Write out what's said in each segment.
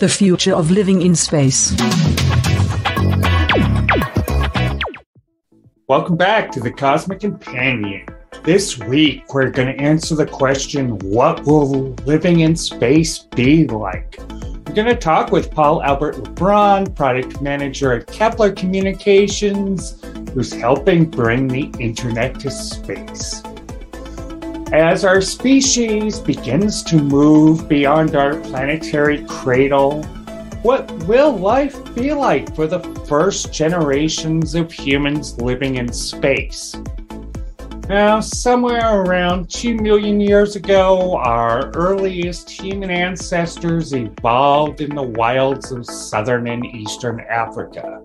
The future of living in space. Welcome back to the Cosmic Companion. This week, we're going to answer the question what will living in space be like? We're going to talk with Paul Albert Lebrun, product manager at Kepler Communications, who's helping bring the internet to space. As our species begins to move beyond our planetary cradle, what will life be like for the first generations of humans living in space? Now, somewhere around 2 million years ago, our earliest human ancestors evolved in the wilds of southern and eastern Africa.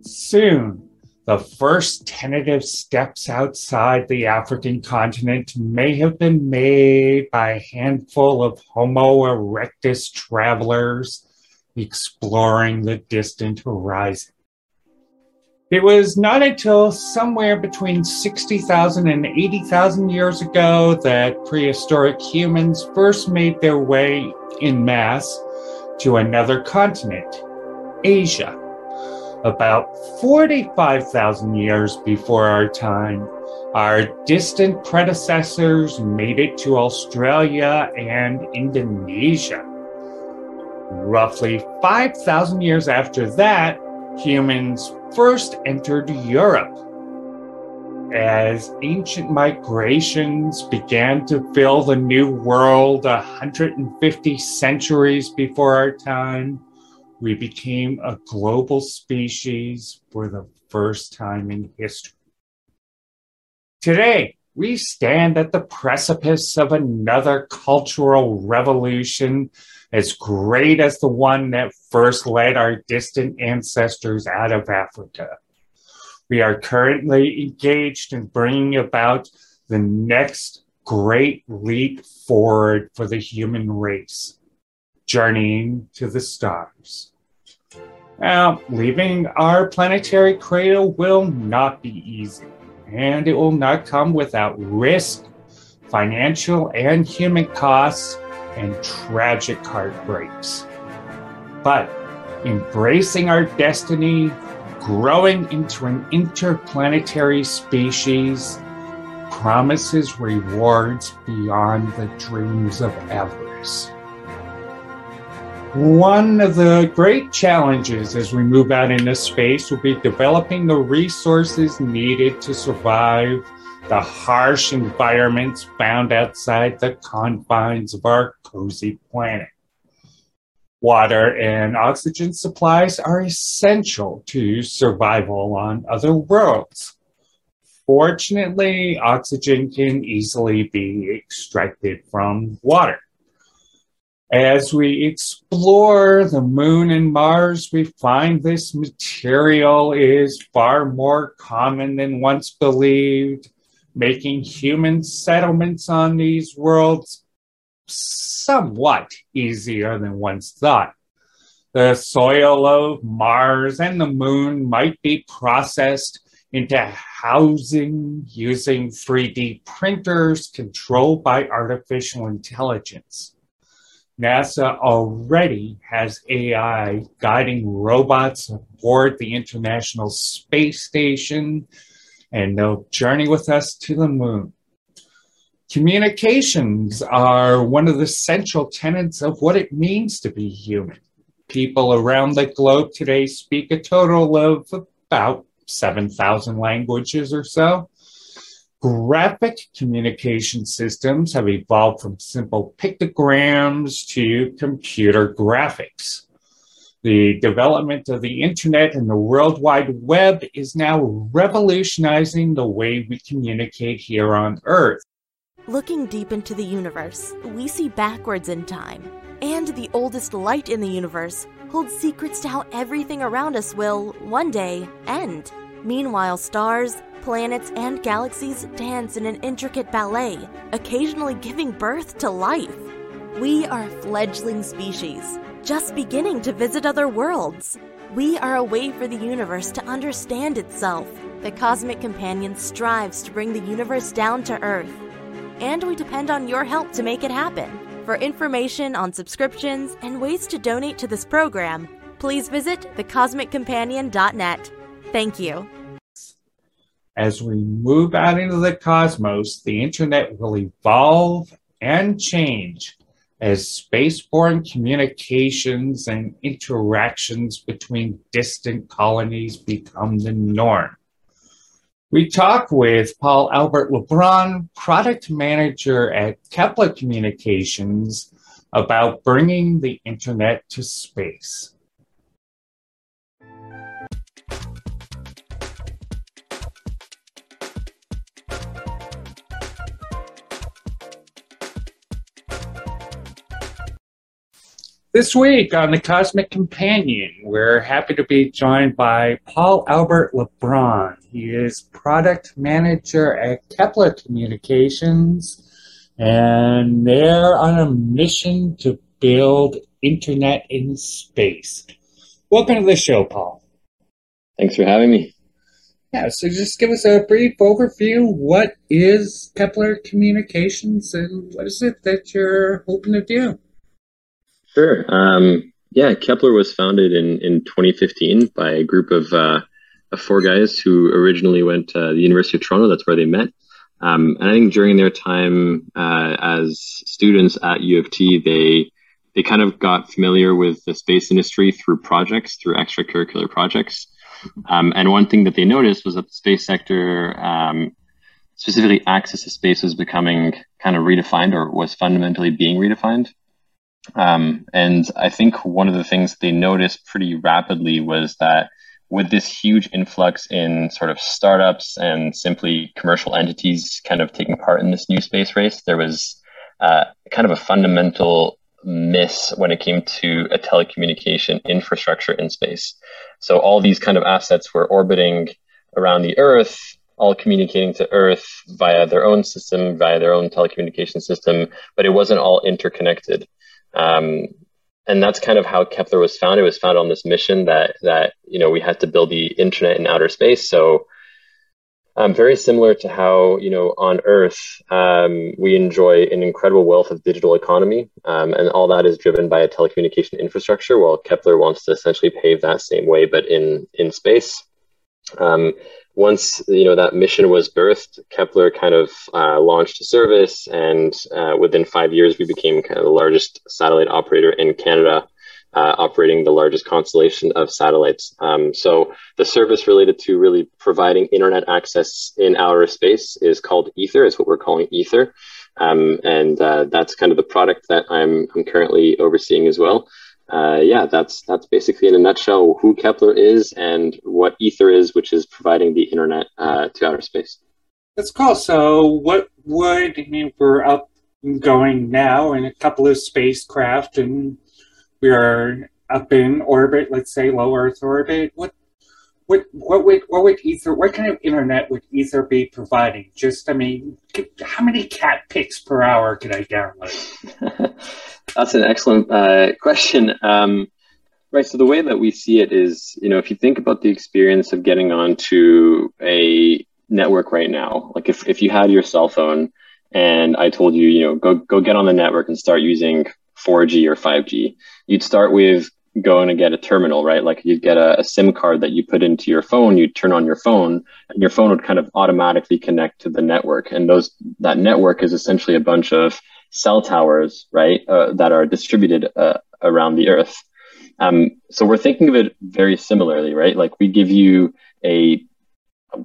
Soon, the first tentative steps outside the African continent may have been made by a handful of Homo erectus travelers exploring the distant horizon. It was not until somewhere between 60,000 and 80,000 years ago that prehistoric humans first made their way in mass to another continent, Asia. About 45,000 years before our time, our distant predecessors made it to Australia and Indonesia. Roughly 5,000 years after that, humans first entered Europe. As ancient migrations began to fill the New World 150 centuries before our time, we became a global species for the first time in history. Today, we stand at the precipice of another cultural revolution as great as the one that first led our distant ancestors out of Africa. We are currently engaged in bringing about the next great leap forward for the human race, journeying to the stars. Now, leaving our planetary cradle will not be easy, and it will not come without risk, financial and human costs, and tragic heartbreaks. But embracing our destiny, growing into an interplanetary species, promises rewards beyond the dreams of avarice. One of the great challenges as we move out into space will be developing the resources needed to survive the harsh environments found outside the confines of our cozy planet. Water and oxygen supplies are essential to survival on other worlds. Fortunately, oxygen can easily be extracted from water. As we explore the moon and Mars, we find this material is far more common than once believed, making human settlements on these worlds somewhat easier than once thought. The soil of Mars and the moon might be processed into housing using 3D printers controlled by artificial intelligence. NASA already has AI guiding robots aboard the International Space Station, and they'll journey with us to the moon. Communications are one of the central tenets of what it means to be human. People around the globe today speak a total of about 7,000 languages or so. Graphic communication systems have evolved from simple pictograms to computer graphics. The development of the internet and the World Wide Web is now revolutionizing the way we communicate here on Earth. Looking deep into the universe, we see backwards in time. And the oldest light in the universe holds secrets to how everything around us will, one day, end. Meanwhile, stars, planets, and galaxies dance in an intricate ballet, occasionally giving birth to life. We are fledgling species, just beginning to visit other worlds. We are a way for the universe to understand itself. The Cosmic Companion strives to bring the universe down to Earth, and we depend on your help to make it happen. For information on subscriptions and ways to donate to this program, please visit thecosmiccompanion.net. Thank you. As we move out into the cosmos, the internet will evolve and change as spaceborne communications and interactions between distant colonies become the norm. We talk with Paul Albert Lebrun, product manager at Kepler Communications, about bringing the internet to space. This week on the Cosmic Companion, we're happy to be joined by Paul Albert Lebrun. He is product manager at Kepler Communications, and they're on a mission to build internet in space. Welcome to the show, Paul. Thanks for having me. Yeah, so just give us a brief overview. What is Kepler Communications and what is it that you're hoping to do? Sure. Um, yeah, Kepler was founded in, in 2015 by a group of, uh, of four guys who originally went to the University of Toronto. That's where they met. Um, and I think during their time uh, as students at U of T, they they kind of got familiar with the space industry through projects, through extracurricular projects. Um, and one thing that they noticed was that the space sector, um, specifically access to space, was becoming kind of redefined or was fundamentally being redefined. Um, and I think one of the things they noticed pretty rapidly was that with this huge influx in sort of startups and simply commercial entities kind of taking part in this new space race, there was uh, kind of a fundamental miss when it came to a telecommunication infrastructure in space. So all these kind of assets were orbiting around the Earth, all communicating to Earth via their own system, via their own telecommunication system, but it wasn't all interconnected. Um, and that's kind of how Kepler was founded. It was founded on this mission that that you know we had to build the internet in outer space. So um, very similar to how you know on Earth um, we enjoy an incredible wealth of digital economy, um, and all that is driven by a telecommunication infrastructure. While Kepler wants to essentially pave that same way, but in in space. Once you know that mission was birthed, Kepler kind of uh, launched a service, and uh, within five years, we became kind of the largest satellite operator in Canada, uh, operating the largest constellation of satellites. Um, so the service related to really providing internet access in outer space is called Ether. It's what we're calling Ether, um, and uh, that's kind of the product that I'm I'm currently overseeing as well uh, yeah, that's that's basically in a nutshell who Kepler is and what Ether is, which is providing the internet uh, to outer space. That's cool. So, what would I mean? We're up and going now in a couple of spacecraft, and we are up in orbit. Let's say low Earth orbit. What what what would what would Ether? What kind of internet would Ether be providing? Just I mean, how many cat pics per hour could I download? That's an excellent uh, question. Um, right. So the way that we see it is, you know, if you think about the experience of getting onto a network right now, like if, if you had your cell phone and I told you, you know, go go get on the network and start using 4G or 5G, you'd start with going to get a terminal, right? Like you'd get a, a, SIM card that you put into your phone, you'd turn on your phone, and your phone would kind of automatically connect to the network. And those that network is essentially a bunch of cell towers, right, uh, that are distributed uh, around the Earth. Um, so we're thinking of it very similarly, right? Like we give you a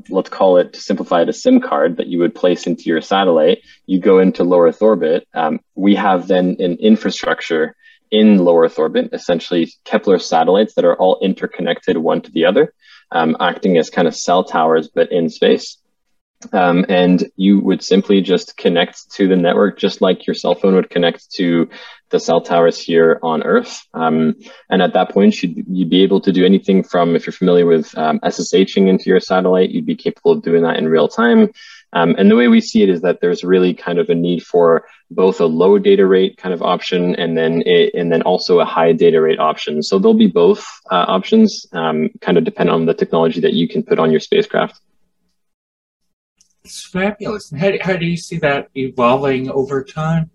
let's call it to simplify it a SIM card that you would place into your satellite. You go into low Earth orbit. Um, we have then an infrastructure in low Earth orbit, essentially Kepler satellites that are all interconnected one to the other, um, acting as kind of cell towers, but in space. Um, and you would simply just connect to the network, just like your cell phone would connect to the cell towers here on Earth. Um, and at that point, you'd, you'd, be able to do anything from, if you're familiar with um, SSHing into your satellite, you'd be capable of doing that in real time. Um, and the way we see it is that there's really kind of a need for both a low data rate kind of option and then it, and then also a high data rate option. So there'll be both uh, options, um, kind of depend on the technology that you can put on your spacecraft. It's fabulous. How, how do you see that evolving over time?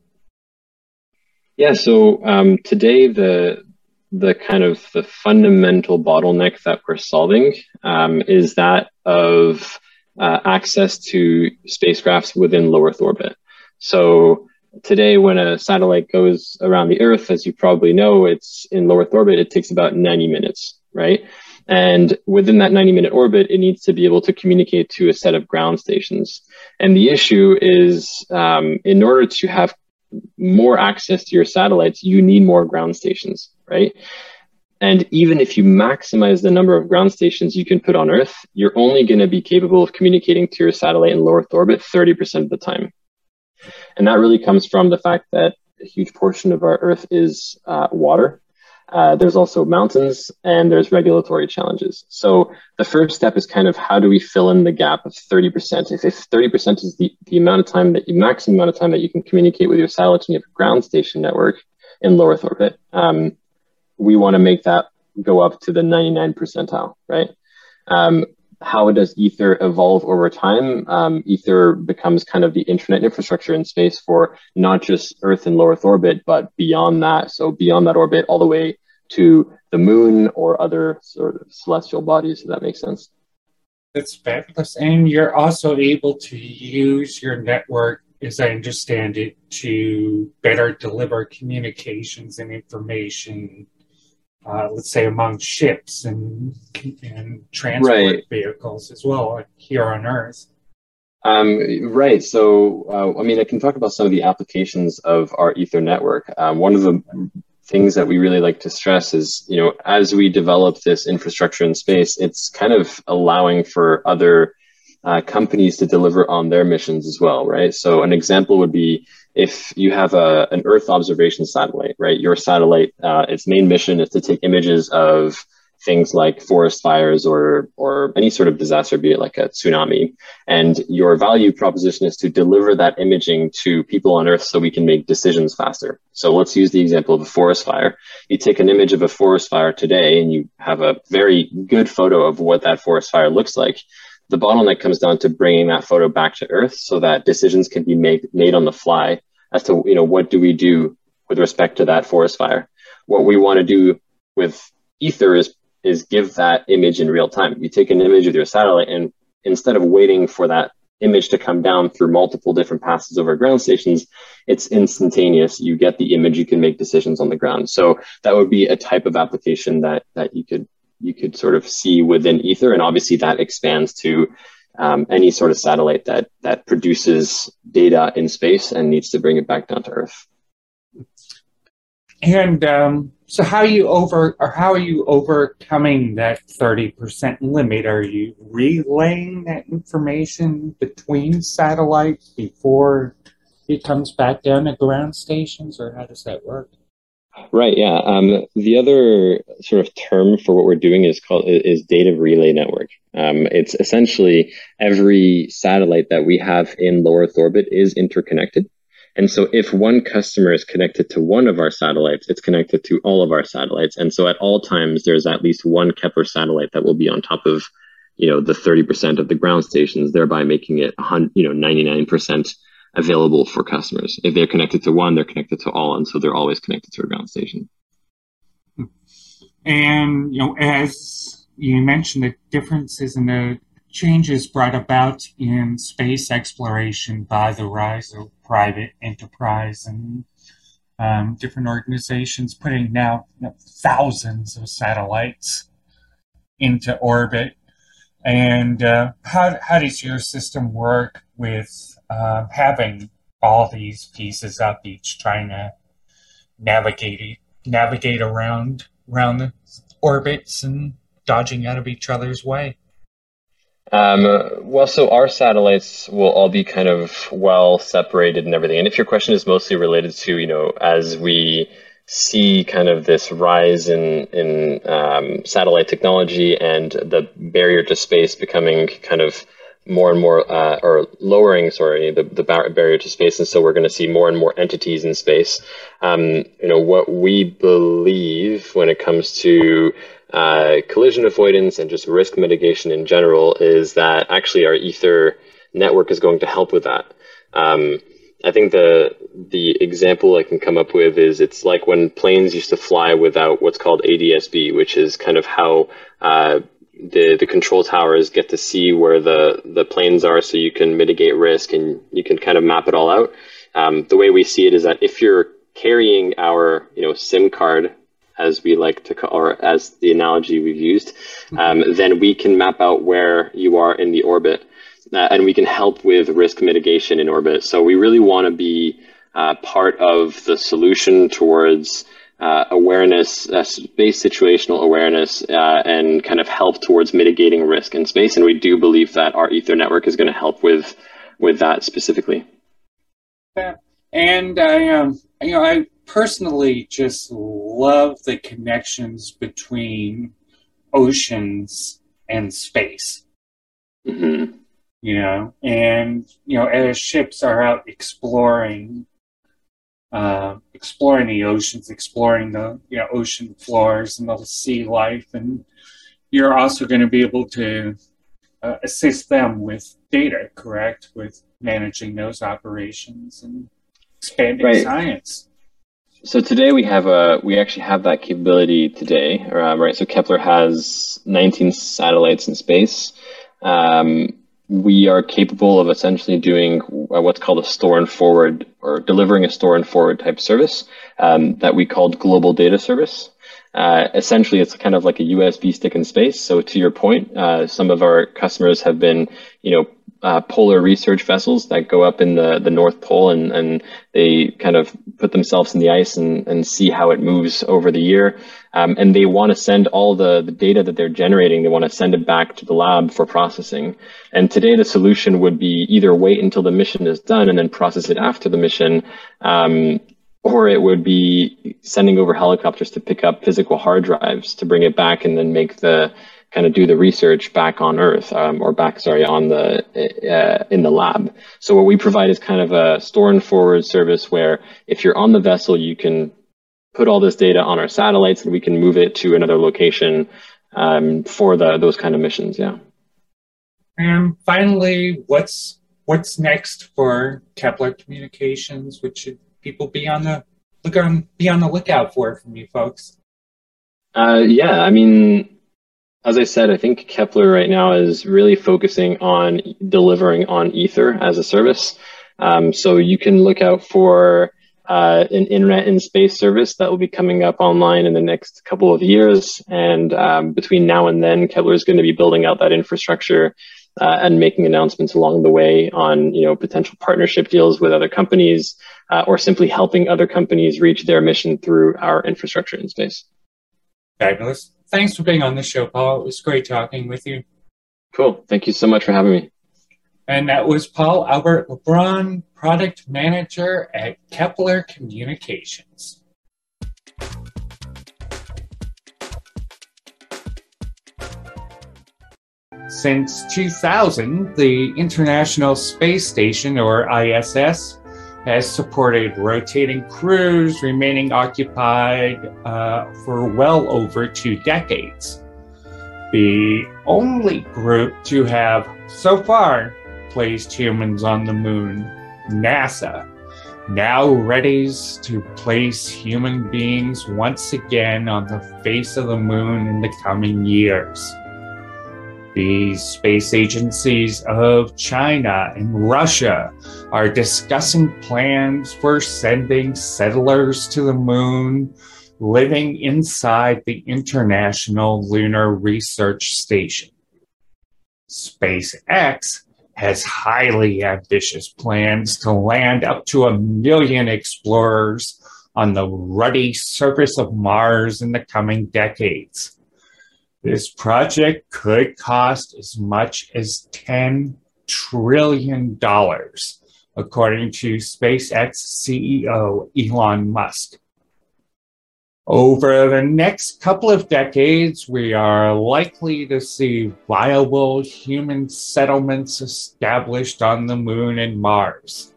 Yeah. So um, today, the the kind of the fundamental bottleneck that we're solving um, is that of uh, access to spacecrafts within low Earth orbit. So today, when a satellite goes around the Earth, as you probably know, it's in low Earth orbit. It takes about 90 minutes, right? And within that 90 minute orbit, it needs to be able to communicate to a set of ground stations. And the issue is um, in order to have more access to your satellites, you need more ground stations, right? And even if you maximize the number of ground stations you can put on Earth, you're only going to be capable of communicating to your satellite in low Earth orbit 30% of the time. And that really comes from the fact that a huge portion of our Earth is uh, water. Uh, there's also mountains and there's regulatory challenges. So the first step is kind of how do we fill in the gap of 30%? If, if 30% is the, the amount of time that you, maximum amount of time that you can communicate with your satellite and you have a ground station network in low Earth orbit, um, we want to make that go up to the 99 percentile, right? Um, how does Ether evolve over time? Um, Ether becomes kind of the internet infrastructure in space for not just Earth and low Earth orbit, but beyond that. So beyond that orbit, all the way to the moon or other sort of celestial bodies. If that makes sense. That's fabulous, and you're also able to use your network, as I understand it, to better deliver communications and information uh, let's say among ships and and transport right. vehicles as well here on Earth. Um, right. So, uh, I mean, I can talk about some of the applications of our Ether network. Um, one of the things that we really like to stress is, you know, as we develop this infrastructure in space, it's kind of allowing for other uh, companies to deliver on their missions as well, right? So, an example would be if you have a, an Earth observation satellite, right? Your satellite, uh, its main mission is to take images of things like forest fires or or any sort of disaster, be it like a tsunami. And your value proposition is to deliver that imaging to people on Earth so we can make decisions faster. So let's use the example of a forest fire. You take an image of a forest fire today and you have a very good photo of what that forest fire looks like the bottleneck comes down to bringing that photo back to earth so that decisions can be made made on the fly as to you know what do we do with respect to that forest fire. What we want to do with ether is is give that image in real time. You take an image with your satellite and instead of waiting for that image to come down through multiple different passes over ground stations it's instantaneous. You get the image you can make decisions on the ground. So that would be a type of application that that you could you could sort of see within Ether, and obviously that expands to um, any sort of satellite that that produces data in space and needs to bring it back down to Earth. And um, so, how you over or how are you overcoming that thirty percent limit? Are you relaying that information between satellites before it comes back down to ground stations, or how does that work? Right. Yeah. Um, the other sort of term for what we're doing is called is data relay network. Um, it's essentially every satellite that we have in low Earth orbit is interconnected. And so if one customer is connected to one of our satellites, it's connected to all of our satellites. And so at all times, there's at least one Kepler satellite that will be on top of, you know, the 30% of the ground stations, thereby making it, you know, 99% available for customers. If they're connected to one, they're connected to all, and so they're always connected to a ground station. And you know, as you mentioned, the differences and the changes brought about in space exploration by the rise of private enterprise and um, different organizations putting now you know, thousands of satellites into orbit. And uh, how, how does your system work with uh, having all these pieces up each trying to navigate navigate around around the orbits and dodging out of each other's way. Um, well, so our satellites will all be kind of well separated and everything. And if your question is mostly related to, you know, as we see kind of this rise in in um, satellite technology and the barrier to space becoming kind of more and more, uh, or lowering, sorry, the, the barrier to space. And so we're going to see more and more entities in space. Um, you know, what we believe when it comes to uh, collision avoidance and just risk mitigation in general is that actually our Ether network is going to help with that. Um, I think the the example I can come up with is it's like when planes used to fly without what's called ADSB, which is kind of how uh, the the control towers get to see where the the planes are, so you can mitigate risk and you can kind of map it all out. Um, the way we see it is that if you're carrying our you know SIM card as we like to call, or as the analogy we've used, mm-hmm. um, then we can map out where you are in the orbit, uh, and we can help with risk mitigation in orbit. So we really want to be uh, part of the solution towards uh, awareness, uh, space situational awareness, uh, and kind of help towards mitigating risk in space. And we do believe that our Ether network is going to help with with that specifically. Yeah. And I, um, you know, I personally just love the connections between oceans and space. Mm-hmm. You know, and you know, as ships are out exploring, uh, exploring the oceans, exploring the you know ocean floors and the sea life, and you're also going to be able to uh, assist them with data, correct, with managing those operations and expanding right. science. So today we have a we actually have that capability today, um, right? So Kepler has 19 satellites in space. Um, we are capable of essentially doing what's called a store and forward or delivering a store and forward type service um, that we called global data service. Uh, essentially, it's kind of like a USB stick in space. So to your point, uh, some of our customers have been, you know, uh, polar research vessels that go up in the, the North Pole and, and they kind of put themselves in the ice and, and see how it moves over the year. Um, and they want to send all the, the data that they're generating, they want to send it back to the lab for processing. And today the solution would be either wait until the mission is done and then process it after the mission, um, or it would be sending over helicopters to pick up physical hard drives to bring it back and then make the kind of do the research back on Earth um, or back, sorry, on the uh, in the lab. So what we provide is kind of a store and forward service where if you're on the vessel, you can put all this data on our satellites and we can move it to another location um, for the those kind of missions. Yeah. And finally, what's what's next for Kepler Communications? What should people be on the look on be on the lookout for from you folks? Uh, yeah, I mean, as I said, I think Kepler right now is really focusing on delivering on Ether as a service. Um, so you can look out for uh, an internet in space service that will be coming up online in the next couple of years. And um, between now and then, Kepler is going to be building out that infrastructure uh, and making announcements along the way on you know potential partnership deals with other companies uh, or simply helping other companies reach their mission through our infrastructure in space. Fabulous thanks for being on the show, Paul. It was great talking with you. Cool. Thank you so much for having me. And that was Paul Albert Lebrun, Product Manager at Kepler Communications. Since 2000, the International Space Station, or ISS, has supported rotating crews remaining occupied uh, for well over two decades. The only group to have so far placed humans on the moon, NASA, now readies to place human beings once again on the face of the moon in the coming years. The space agencies of China and Russia are discussing plans for sending settlers to the moon living inside the International Lunar Research Station. SpaceX has highly ambitious plans to land up to a million explorers on the ruddy surface of Mars in the coming decades. This project could cost as much as $10 trillion, according to SpaceX CEO Elon Musk. Over the next couple of decades, we are likely to see viable human settlements established on the moon and Mars.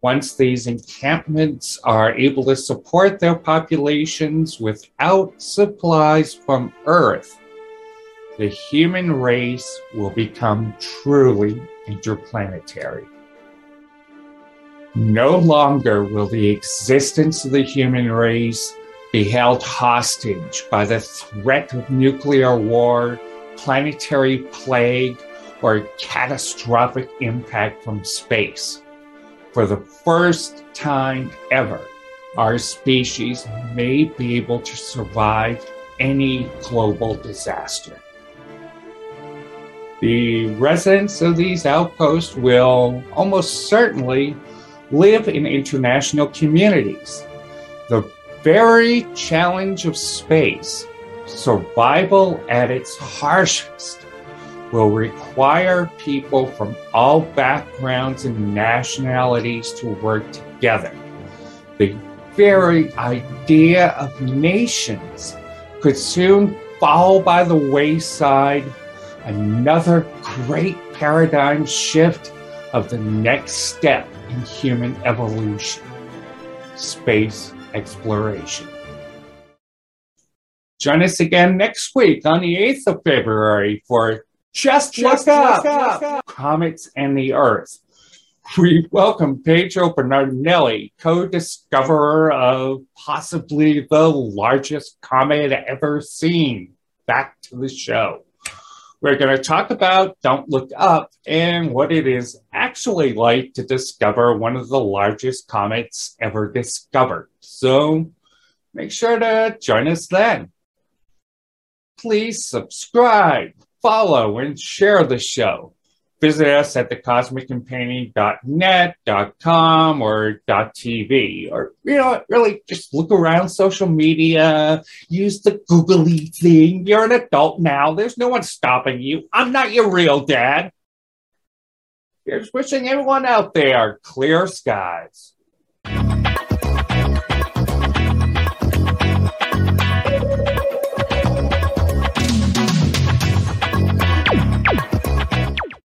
Once these encampments are able to support their populations without supplies from Earth, the human race will become truly interplanetary. No longer will the existence of the human race be held hostage by the threat of nuclear war, planetary plague, or catastrophic impact from space. For the first time ever, our species may be able to survive any global disaster. The residents of these outposts will almost certainly live in international communities. The very challenge of space, survival at its harshest, will require people from all backgrounds and nationalities to work together. The very idea of nations could soon fall by the wayside. Another great paradigm shift of the next step in human evolution space exploration. Join us again next week on the 8th of February for Just, Just Look, up, up, up, Comets and the Earth. We welcome Pedro Bernardinelli, co-discoverer of possibly the largest comet ever seen, back to the show. We're going to talk about Don't Look Up and what it is actually like to discover one of the largest comets ever discovered. So make sure to join us then. Please subscribe, follow, and share the show visit us at thecosmiccompanion.net.com or .tv or you know really just look around social media use the googly thing. You're an adult now. There's no one stopping you. I'm not your real dad. Here's wishing everyone out there clear skies